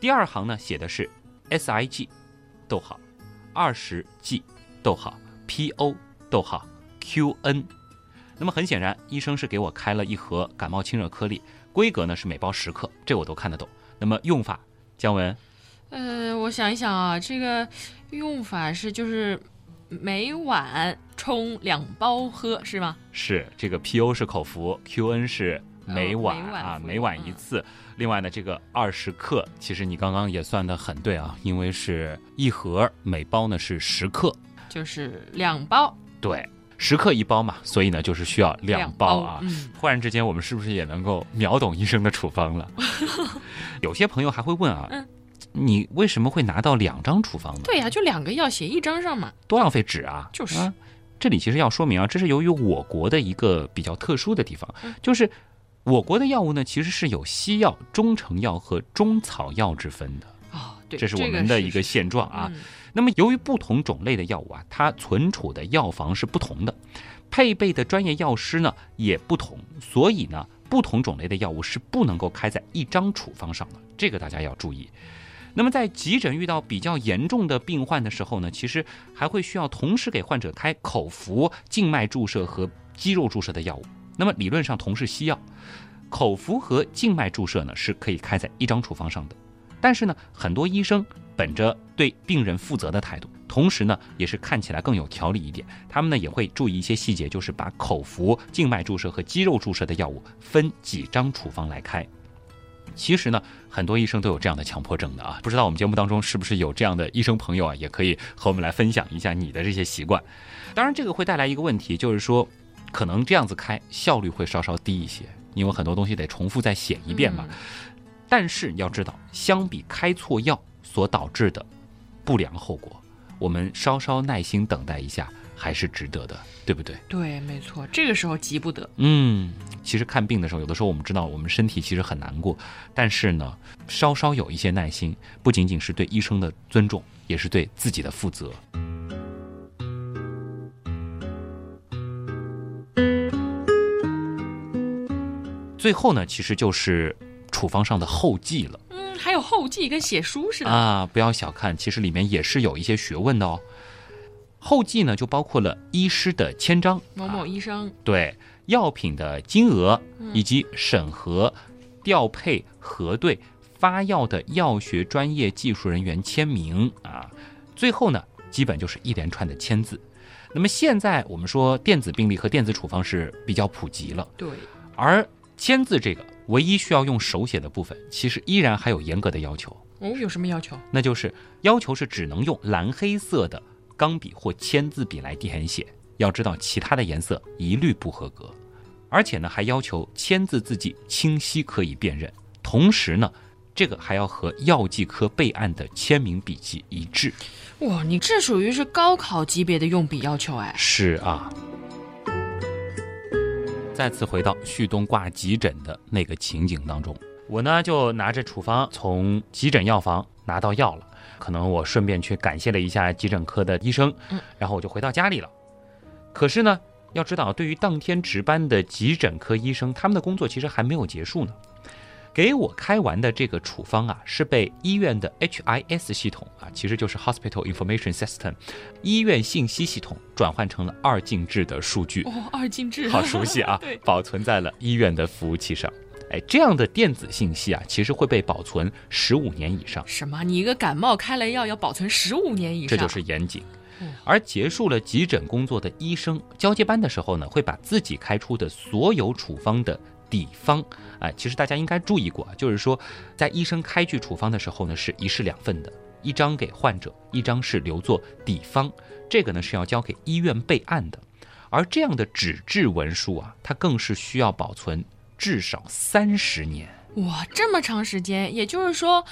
第二行呢写的是 S I G，逗号二十 G，逗号。P O 逗号 Q N，那么很显然，医生是给我开了一盒感冒清热颗粒，规格呢是每包十克，这我都看得懂。那么用法，姜文，呃，我想一想啊，这个用法是就是每晚冲两包喝是吗？是，这个 P O 是口服，Q N 是每晚啊，每晚一次。另外呢，这个二十克，其实你刚刚也算的很对啊，因为是一盒，每包呢是十克。就是两包，对，十克一包嘛，所以呢，就是需要两包啊。忽然之间，我们是不是也能够秒懂医生的处方了？有些朋友还会问啊，你为什么会拿到两张处方呢？对呀，就两个药写一张上嘛，多浪费纸啊！就是，这里其实要说明啊，这是由于我国的一个比较特殊的地方，就是我国的药物呢，其实是有西药、中成药和中草药之分的。哦，对，这是我们的一个现状啊。那么，由于不同种类的药物啊，它存储的药房是不同的，配备的专业药师呢也不同，所以呢，不同种类的药物是不能够开在一张处方上的，这个大家要注意。那么，在急诊遇到比较严重的病患的时候呢，其实还会需要同时给患者开口服、静脉注射和肌肉注射的药物。那么，理论上同是西药，口服和静脉注射呢是可以开在一张处方上的。但是呢，很多医生本着对病人负责的态度，同时呢，也是看起来更有条理一点，他们呢也会注意一些细节，就是把口服、静脉注射和肌肉注射的药物分几张处方来开。其实呢，很多医生都有这样的强迫症的啊，不知道我们节目当中是不是有这样的医生朋友啊，也可以和我们来分享一下你的这些习惯。当然，这个会带来一个问题，就是说，可能这样子开效率会稍稍低一些，因为很多东西得重复再写一遍嘛。但是你要知道，相比开错药所导致的不良后果，我们稍稍耐心等待一下还是值得的，对不对？对，没错，这个时候急不得。嗯，其实看病的时候，有的时候我们知道我们身体其实很难过，但是呢，稍稍有一些耐心，不仅仅是对医生的尊重，也是对自己的负责。最后呢，其实就是。处方上的后记了，嗯，还有后记跟写书似的啊！不要小看，其实里面也是有一些学问的哦。后记呢，就包括了医师的签章，某某医生对药品的金额以及审核、调配、核对、发药的药学专业技术人员签名啊。最后呢，基本就是一连串的签字。那么现在我们说电子病历和电子处方是比较普及了，对，而签字这个。唯一需要用手写的部分，其实依然还有严格的要求哦。有什么要求？那就是要求是只能用蓝黑色的钢笔或签字笔来填写。要知道，其他的颜色一律不合格。而且呢，还要求签字字迹清晰可以辨认。同时呢，这个还要和药剂科备案的签名笔迹一致。哇，你这属于是高考级别的用笔要求哎。是啊。再次回到旭东挂急诊的那个情景当中，我呢就拿着处方从急诊药房拿到药了，可能我顺便去感谢了一下急诊科的医生，然后我就回到家里了。可是呢，要知道，对于当天值班的急诊科医生，他们的工作其实还没有结束呢。给我开完的这个处方啊，是被医院的 HIS 系统啊，其实就是 Hospital Information System，医院信息系统转换成了二进制的数据。哦，二进制，好熟悉啊！对，保存在了医院的服务器上。哎，这样的电子信息啊，其实会被保存十五年以上。什么？你一个感冒开了药要保存十五年以上？这就是严谨。而结束了急诊工作的医生交接班的时候呢，会把自己开出的所有处方的底方，哎，其实大家应该注意过啊，就是说，在医生开具处方的时候呢，是一式两份的，一张给患者，一张是留作底方，这个呢是要交给医院备案的。而这样的纸质文书啊，它更是需要保存至少三十年。哇，这么长时间，也就是说。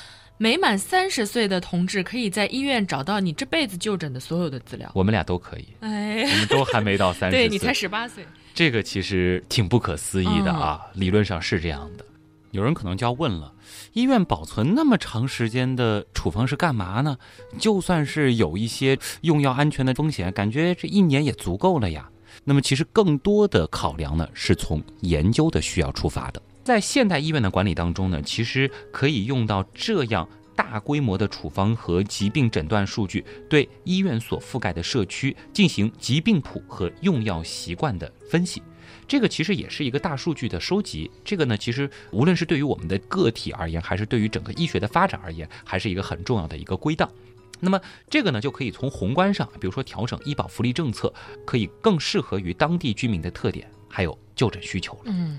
没满三十岁的同志可以在医院找到你这辈子就诊的所有的资料。我们俩都可以，哎，我们都还没到三十岁，对你才十八岁，这个其实挺不可思议的啊。理论上是这样的，有人可能就要问了：医院保存那么长时间的处方是干嘛呢？就算是有一些用药安全的风险，感觉这一年也足够了呀。那么其实更多的考量呢，是从研究的需要出发的。在现代医院的管理当中呢，其实可以用到这样大规模的处方和疾病诊断数据，对医院所覆盖的社区进行疾病谱和用药习惯的分析。这个其实也是一个大数据的收集。这个呢，其实无论是对于我们的个体而言，还是对于整个医学的发展而言，还是一个很重要的一个归档。那么这个呢，就可以从宏观上，比如说调整医保福利政策，可以更适合于当地居民的特点，还有就诊需求了。嗯。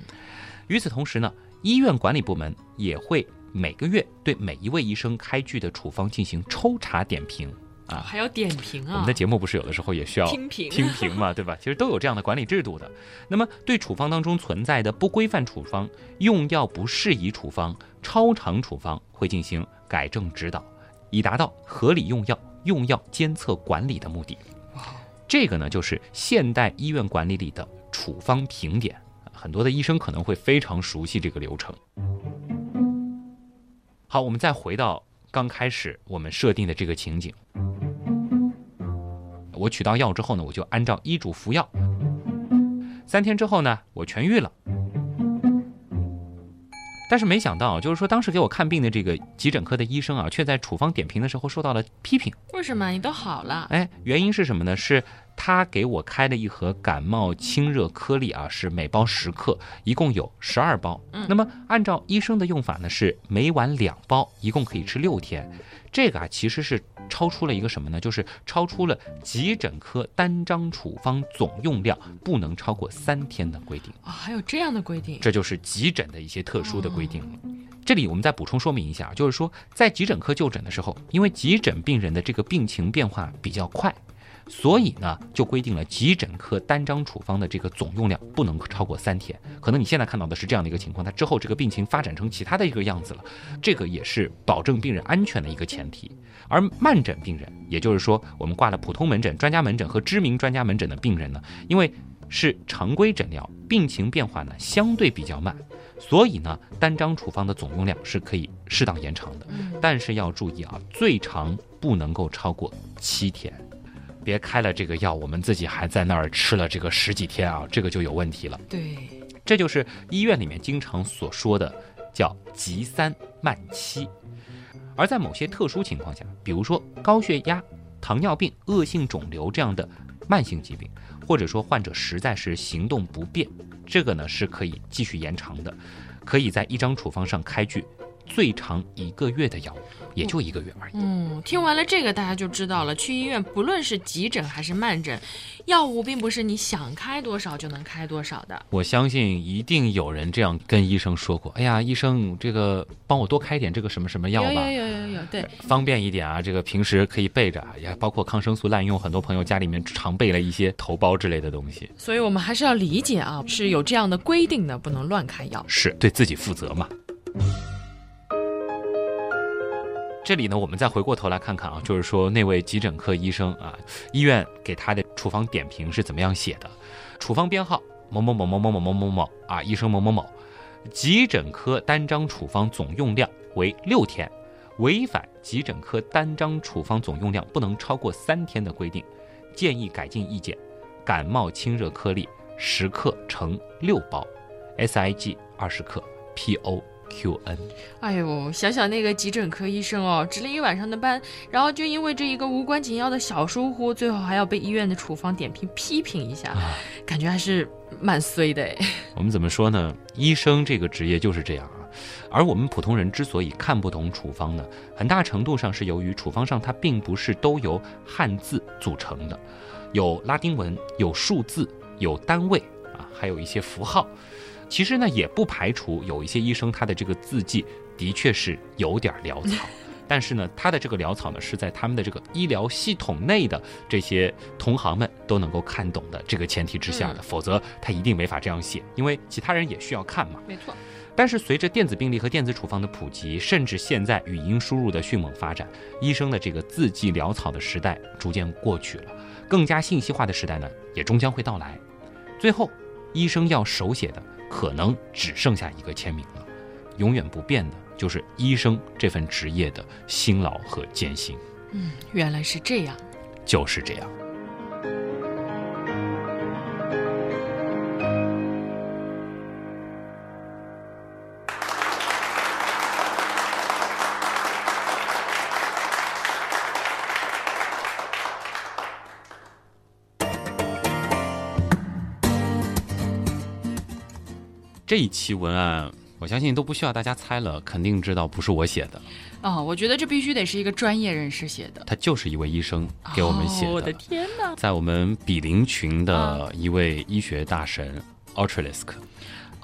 与此同时呢，医院管理部门也会每个月对每一位医生开具的处方进行抽查点评啊，还要点评啊。我们的节目不是有的时候也需要听评听评嘛，对吧？其实都有这样的管理制度的。那么对处方当中存在的不规范处方、用药不适宜处方、超长处方，会进行改正指导，以达到合理用药、用药监测管理的目的。这个呢，就是现代医院管理里的处方评点。很多的医生可能会非常熟悉这个流程。好，我们再回到刚开始我们设定的这个情景。我取到药之后呢，我就按照医嘱服药。三天之后呢，我痊愈了。但是没想到，就是说当时给我看病的这个急诊科的医生啊，却在处方点评的时候受到了批评。为什么？你都好了？哎，原因是什么呢？是他给我开了一盒感冒清热颗粒啊，是每包十克，一共有十二包。嗯，那么按照医生的用法呢，是每晚两包，一共可以吃六天。这个啊，其实是超出了一个什么呢？就是超出了急诊科单张处方总用量不能超过三天的规定啊！还有这样的规定？这就是急诊的一些特殊的规定了。这里我们再补充说明一下，就是说在急诊科就诊的时候，因为急诊病人的这个病情变化比较快。所以呢，就规定了急诊科单张处方的这个总用量不能超过三天。可能你现在看到的是这样的一个情况，它之后这个病情发展成其他的一个样子了，这个也是保证病人安全的一个前提。而慢诊病人，也就是说我们挂了普通门诊、专家门诊和知名专家门诊的病人呢，因为是常规诊疗，病情变化呢相对比较慢，所以呢单张处方的总用量是可以适当延长的。但是要注意啊，最长不能够超过七天。别开了这个药，我们自己还在那儿吃了这个十几天啊，这个就有问题了。对，这就是医院里面经常所说的叫急三慢七。而在某些特殊情况下，比如说高血压、糖尿病、恶性肿瘤这样的慢性疾病，或者说患者实在是行动不便，这个呢是可以继续延长的，可以在一张处方上开具最长一个月的药。也就一个月而已。嗯，听完了这个，大家就知道了。去医院，不论是急诊还是慢诊，药物并不是你想开多少就能开多少的。我相信一定有人这样跟医生说过：“哎呀，医生，这个帮我多开点这个什么什么药吧，有有有有有，对，方便一点啊。这个平时可以备着，也包括抗生素滥用，很多朋友家里面常备了一些头孢之类的东西。所以我们还是要理解啊，是有这样的规定的，不能乱开药，是对自己负责嘛。”这里呢，我们再回过头来看看啊，就是说那位急诊科医生啊，医院给他的处方点评是怎么样写的？处方编号某某某某某某某某啊，医生某某某，急诊科单张处方总用量为六天，违反急诊科单张处方总用量不能超过三天的规定，建议改进意见：感冒清热颗粒十克乘六包，S I G 二十克，P O。QN。哎呦，想想那个急诊科医生哦，值了一晚上的班，然后就因为这一个无关紧要的小疏忽，最后还要被医院的处方点评批评一下，感觉还是蛮衰的哎。我们怎么说呢？医生这个职业就是这样啊。而我们普通人之所以看不懂处方呢，很大程度上是由于处方上它并不是都由汉字组成的，有拉丁文，有数字，有单位啊，还有一些符号。其实呢，也不排除有一些医生他的这个字迹的确是有点潦草，但是呢，他的这个潦草呢是在他们的这个医疗系统内的这些同行们都能够看懂的这个前提之下的，否则他一定没法这样写，因为其他人也需要看嘛。没错。但是随着电子病历和电子处方的普及，甚至现在语音输入的迅猛发展，医生的这个字迹潦草的时代逐渐过去了，更加信息化的时代呢也终将会到来。最后，医生要手写的。可能只剩下一个签名了，永远不变的就是医生这份职业的辛劳和艰辛。嗯，原来是这样，就是这样。这一期文案，我相信都不需要大家猜了，肯定知道不是我写的。哦，我觉得这必须得是一个专业人士写的。他就是一位医生给我们写的。我的天哪！在我们比邻群的一位医学大神 Ultralisk。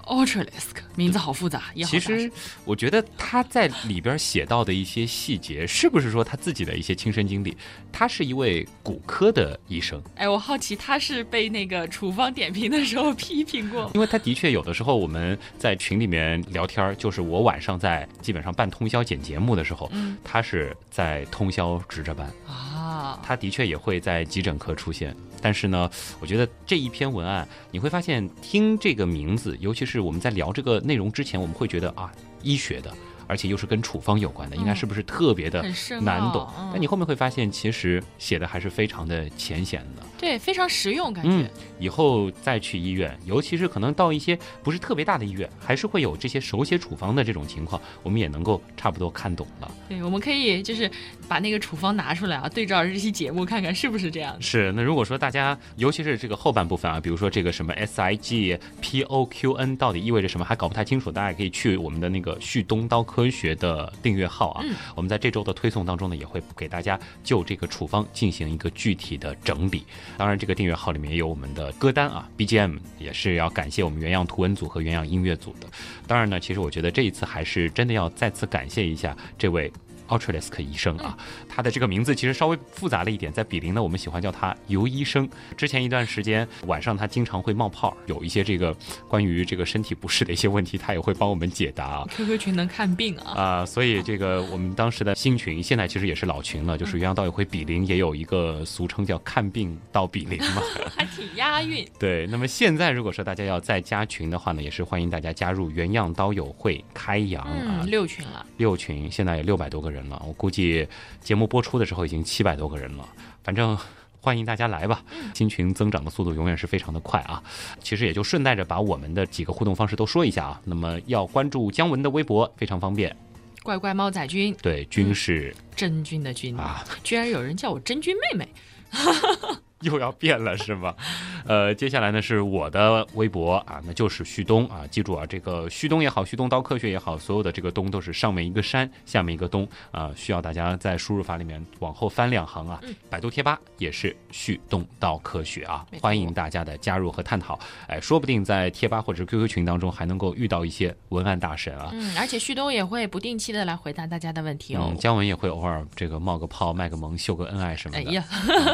Ultralisk 名字好复杂，其实我觉得他在里边写到的一些细节，是不是说他自己的一些亲身经历？他是一位骨科的医生。哎，我好奇他是被那个处方点评的时候批评过？因为他的确有的时候我们在群里面聊天，就是我晚上在基本上半通宵剪节目的时候，他是在通宵值着班啊。他的确也会在急诊科出现。但是呢，我觉得这一篇文案，你会发现听这个名字，尤其是我们在聊这个内容之前，我们会觉得啊，医学的。而且又是跟处方有关的，应该是不是特别的难懂？但你后面会发现，其实写的还是非常的浅显的。对，非常实用，感觉。以后再去医院，尤其是可能到一些不是特别大的医院，还是会有这些手写处方的这种情况，我们也能够差不多看懂了。对，我们可以就是把那个处方拿出来啊，对照这期节目看看是不是这样。是。那如果说大家，尤其是这个后半部分啊，比如说这个什么 S I G P O Q N 到底意味着什么，还搞不太清楚，大家可以去我们的那个旭东刀科学的。订阅号啊，我们在这周的推送当中呢，也会给大家就这个处方进行一个具体的整理。当然，这个订阅号里面也有我们的歌单啊，BGM 也是要感谢我们原样图文组和原样音乐组的。当然呢，其实我觉得这一次还是真的要再次感谢一下这位。Ultralisk 医生啊，他的这个名字其实稍微复杂了一点，在比邻呢，我们喜欢叫他尤医生。之前一段时间晚上他经常会冒泡，有一些这个关于这个身体不适的一些问题，他也会帮我们解答。QQ 群能看病啊啊，所以这个我们当时的新群，现在其实也是老群了，就是原样道友会比邻也有一个俗称叫看病到比邻嘛，还挺押韵。对，那么现在如果说大家要再加群的话呢，也是欢迎大家加入原样刀友会开阳啊，六群了，六群现在有六百多个人。人了，我估计节目播出的时候已经七百多个人了。反正 欢迎大家来吧，新群增长的速度永远是非常的快啊。其实也就顺带着把我们的几个互动方式都说一下啊。那么要关注姜文的微博非常方便，乖乖猫仔君，对，君是真君的君啊，居然有人叫我真君妹妹。又要变了是吗？呃，接下来呢是我的微博啊，那就是旭东啊，记住啊，这个旭东也好，旭东刀科学也好，所有的这个东都是上面一个山，下面一个东啊，需要大家在输入法里面往后翻两行啊。百度贴吧也是旭东刀科学啊，欢迎大家的加入和探讨。哎，说不定在贴吧或者 QQ 群当中还能够遇到一些文案大神啊。嗯，而且旭东也会不定期的来回答大家的问题哦。姜文也会偶尔这个冒个泡、卖个萌、秀个恩爱什么的，哎呀，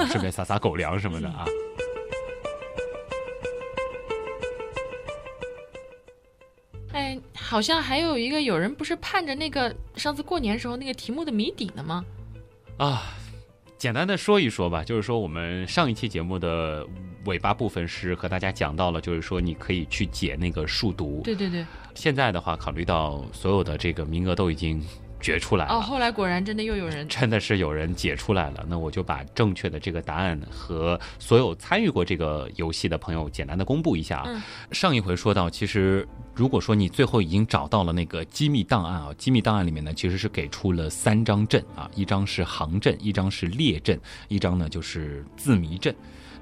顺便撒撒狗粮。什么的啊？哎，好像还有一个有人不是盼着那个上次过年时候那个题目的谜底呢吗？啊，简单的说一说吧，就是说我们上一期节目的尾巴部分是和大家讲到了，就是说你可以去解那个数独。对对对。现在的话，考虑到所有的这个名额都已经。决出来了。哦，后来果然真的又有人真的是有人解出来了，那我就把正确的这个答案和所有参与过这个游戏的朋友简单的公布一下啊。嗯上一回说到，其实如果说你最后已经找到了那个机密档案啊，机密档案里面呢其实是给出了三张阵啊，一张是行阵，一张是列阵，一张呢就是字谜阵。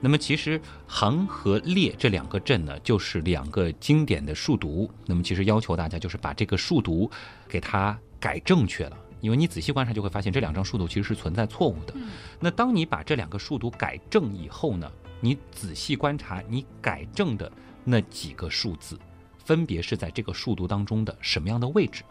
那么其实行和列这两个阵呢，就是两个经典的数独。那么其实要求大家就是把这个数独给它改正确了，因为你仔细观察就会发现这两张数独其实是存在错误的。那当你把这两个数独改正以后呢，你仔细观察你改正的那几个数字，分别是在这个数独当中的什么样的位置？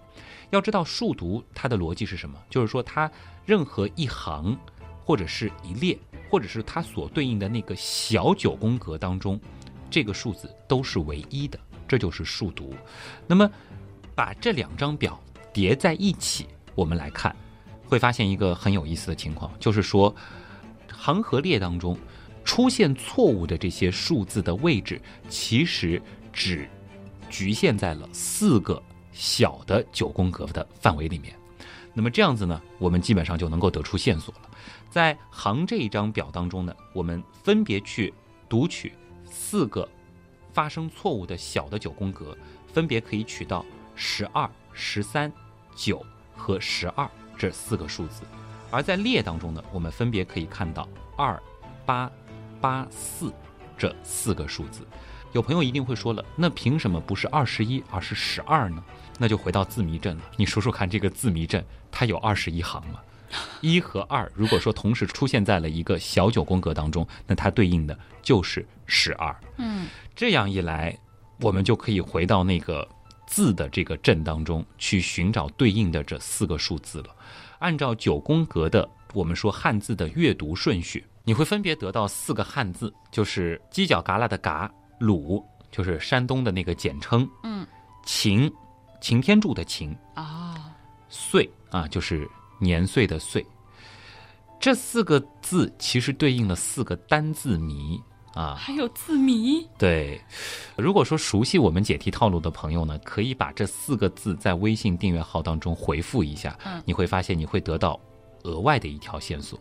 要知道数独它的逻辑是什么，就是说它任何一行或者是一列，或者是它所对应的那个小九宫格当中，这个数字都是唯一的，这就是数独。那么把这两张表叠在一起，我们来看，会发现一个很有意思的情况，就是说行和列当中出现错误的这些数字的位置，其实只局限在了四个小的九宫格的范围里面。那么这样子呢，我们基本上就能够得出线索了。在行这一张表当中呢，我们分别去读取四个发生错误的小的九宫格，分别可以取到十二、十三、九和十二这四个数字。而在列当中呢，我们分别可以看到二、八、八、四这四个数字。有朋友一定会说了，那凭什么不是二十一，而是十二呢？那就回到字谜阵了。你数数看，这个字谜阵它有二十一行吗？一和二，如果说同时出现在了一个小九宫格当中，那它对应的就是十二。嗯，这样一来，我们就可以回到那个字的这个阵当中去寻找对应的这四个数字了。按照九宫格的我们说汉字的阅读顺序，你会分别得到四个汉字，就是犄角旮旯的旮，鲁就是山东的那个简称，嗯，晴，擎天柱的擎，啊，岁啊，就是年岁的岁。这四个字其实对应了四个单字谜啊。还有字谜，对，如果说熟悉我们解题套路的朋友呢，可以把这四个字在微信订阅号当中回复一下，嗯你会发现你会得到额外的一条线索，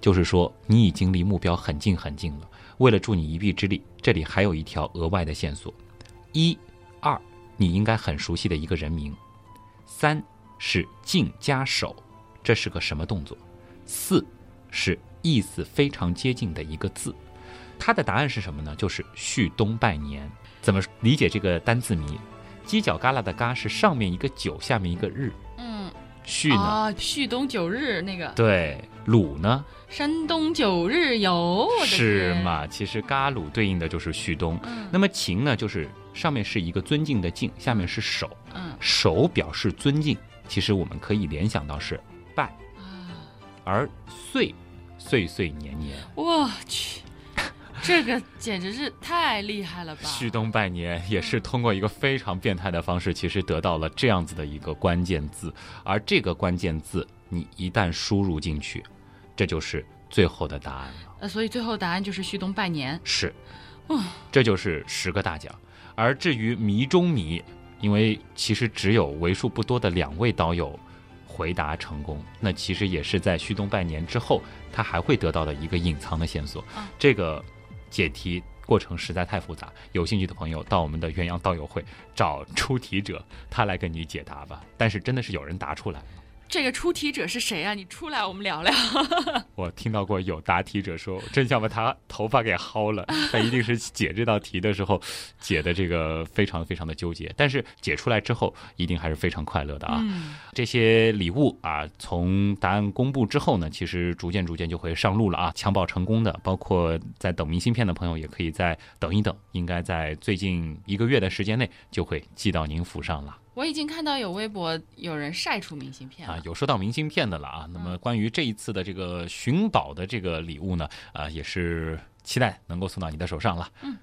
就是说你已经离目标很近很近了。为了助你一臂之力，这里还有一条额外的线索：一、二，你应该很熟悉的一个人名；三是进加守，这是个什么动作？四是意思非常接近的一个字。它的答案是什么呢？就是旭东拜年。怎么理解这个单字谜？犄角旮旯的旮是上面一个九，下面一个日。嗯，旭呢？啊，旭东九日那个对，鲁呢？山东九日游？是嘛？其实嘎鲁对应的就是旭东。嗯那么秦呢，就是上面是一个尊敬的敬，下面是守，嗯守表示尊敬。其实我们可以联想到是拜，啊，而岁，岁岁年年。我去，这个简直是太厉害了吧！旭东拜年也是通过一个非常变态的方式，其实得到了这样子的一个关键字，而这个关键字你一旦输入进去，这就是最后的答案了。呃，所以最后答案就是旭东拜年。是嗯，这就是十个大奖。而至于谜中谜，因为其实只有为数不多的两位导友回答成功，那其实也是在旭东拜年之后，他还会得到的一个隐藏的线索。啊这个解题过程实在太复杂，有兴趣的朋友到我们的元阳道友会找出题者，他来跟你解答吧。但是真的是有人答出来。这个出题者是谁啊？你出来，我们聊聊。我听到过有答题者说，真想把他头发给薅了。他一定是解这道题的时候解的这个非常非常的纠结，但是解出来之后一定还是非常快乐的啊。嗯，这些礼物啊，从答案公布之后呢，其实逐渐逐渐就会上路了啊。抢保成功的，包括在等明信片的朋友，也可以再等一等，应该在最近一个月的时间内就会寄到您府上了。我已经看到有微博有人晒出明信片了。啊，有收到明信片的了啊。那么关于这一次的这个寻宝的这个礼物呢，啊，也是期待能够送到你的手上了。嗯。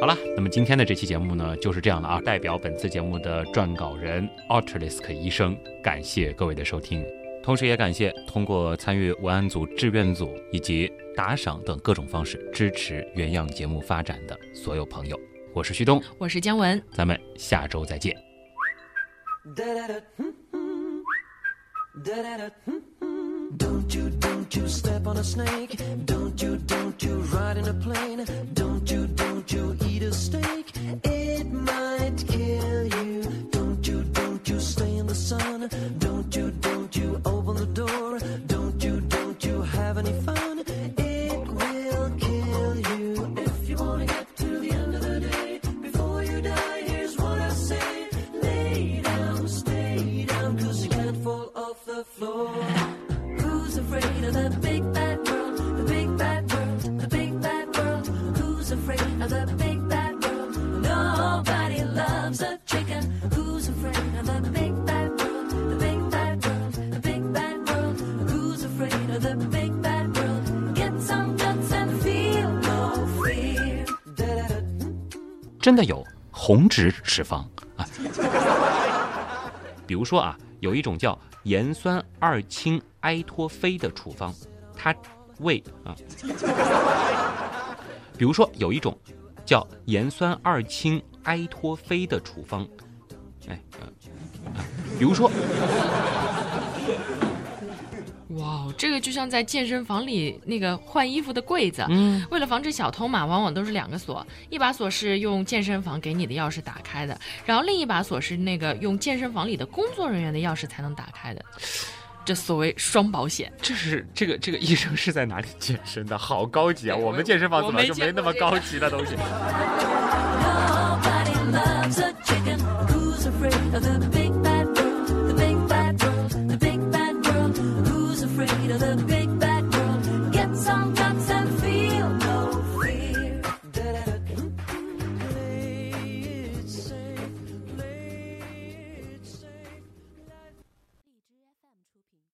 好了，那么今天的这期节目呢就是这样了啊。代表本次节目的撰稿人 Ultralisk 医生，感谢各位的收听，同时也感谢通过参与文案组、志愿组以及打赏等各种方式支持原样节目发展的所有朋友。我是旭东，我是姜文。咱们下周再见。Don't you, don't you step on a snake. Don't you, don't you ride in a plane. Don't you, don't you eat a steak. It might kill you. Don't you, don't you stay in the sun. Don't you, don't you open the door. 真的有红脂脂肪啊。比如说啊，有一种叫盐酸二氢埃托非的处方，它为啊，比如说有一种叫盐酸二氢埃托非的处方，哎，啊比如说哇，这个就像在健身房里那个换衣服的柜子，嗯，为了防止小偷嘛，往往都是两个锁，一把锁是用健身房给你的钥匙打开的，然后另一把锁是那个用健身房里的工作人员的钥匙才能打开的。这所谓双保险。这是这个这个医生是在哪里健身的？好高级啊！我们健身房怎么就没那么高级的东西？Nobody loves a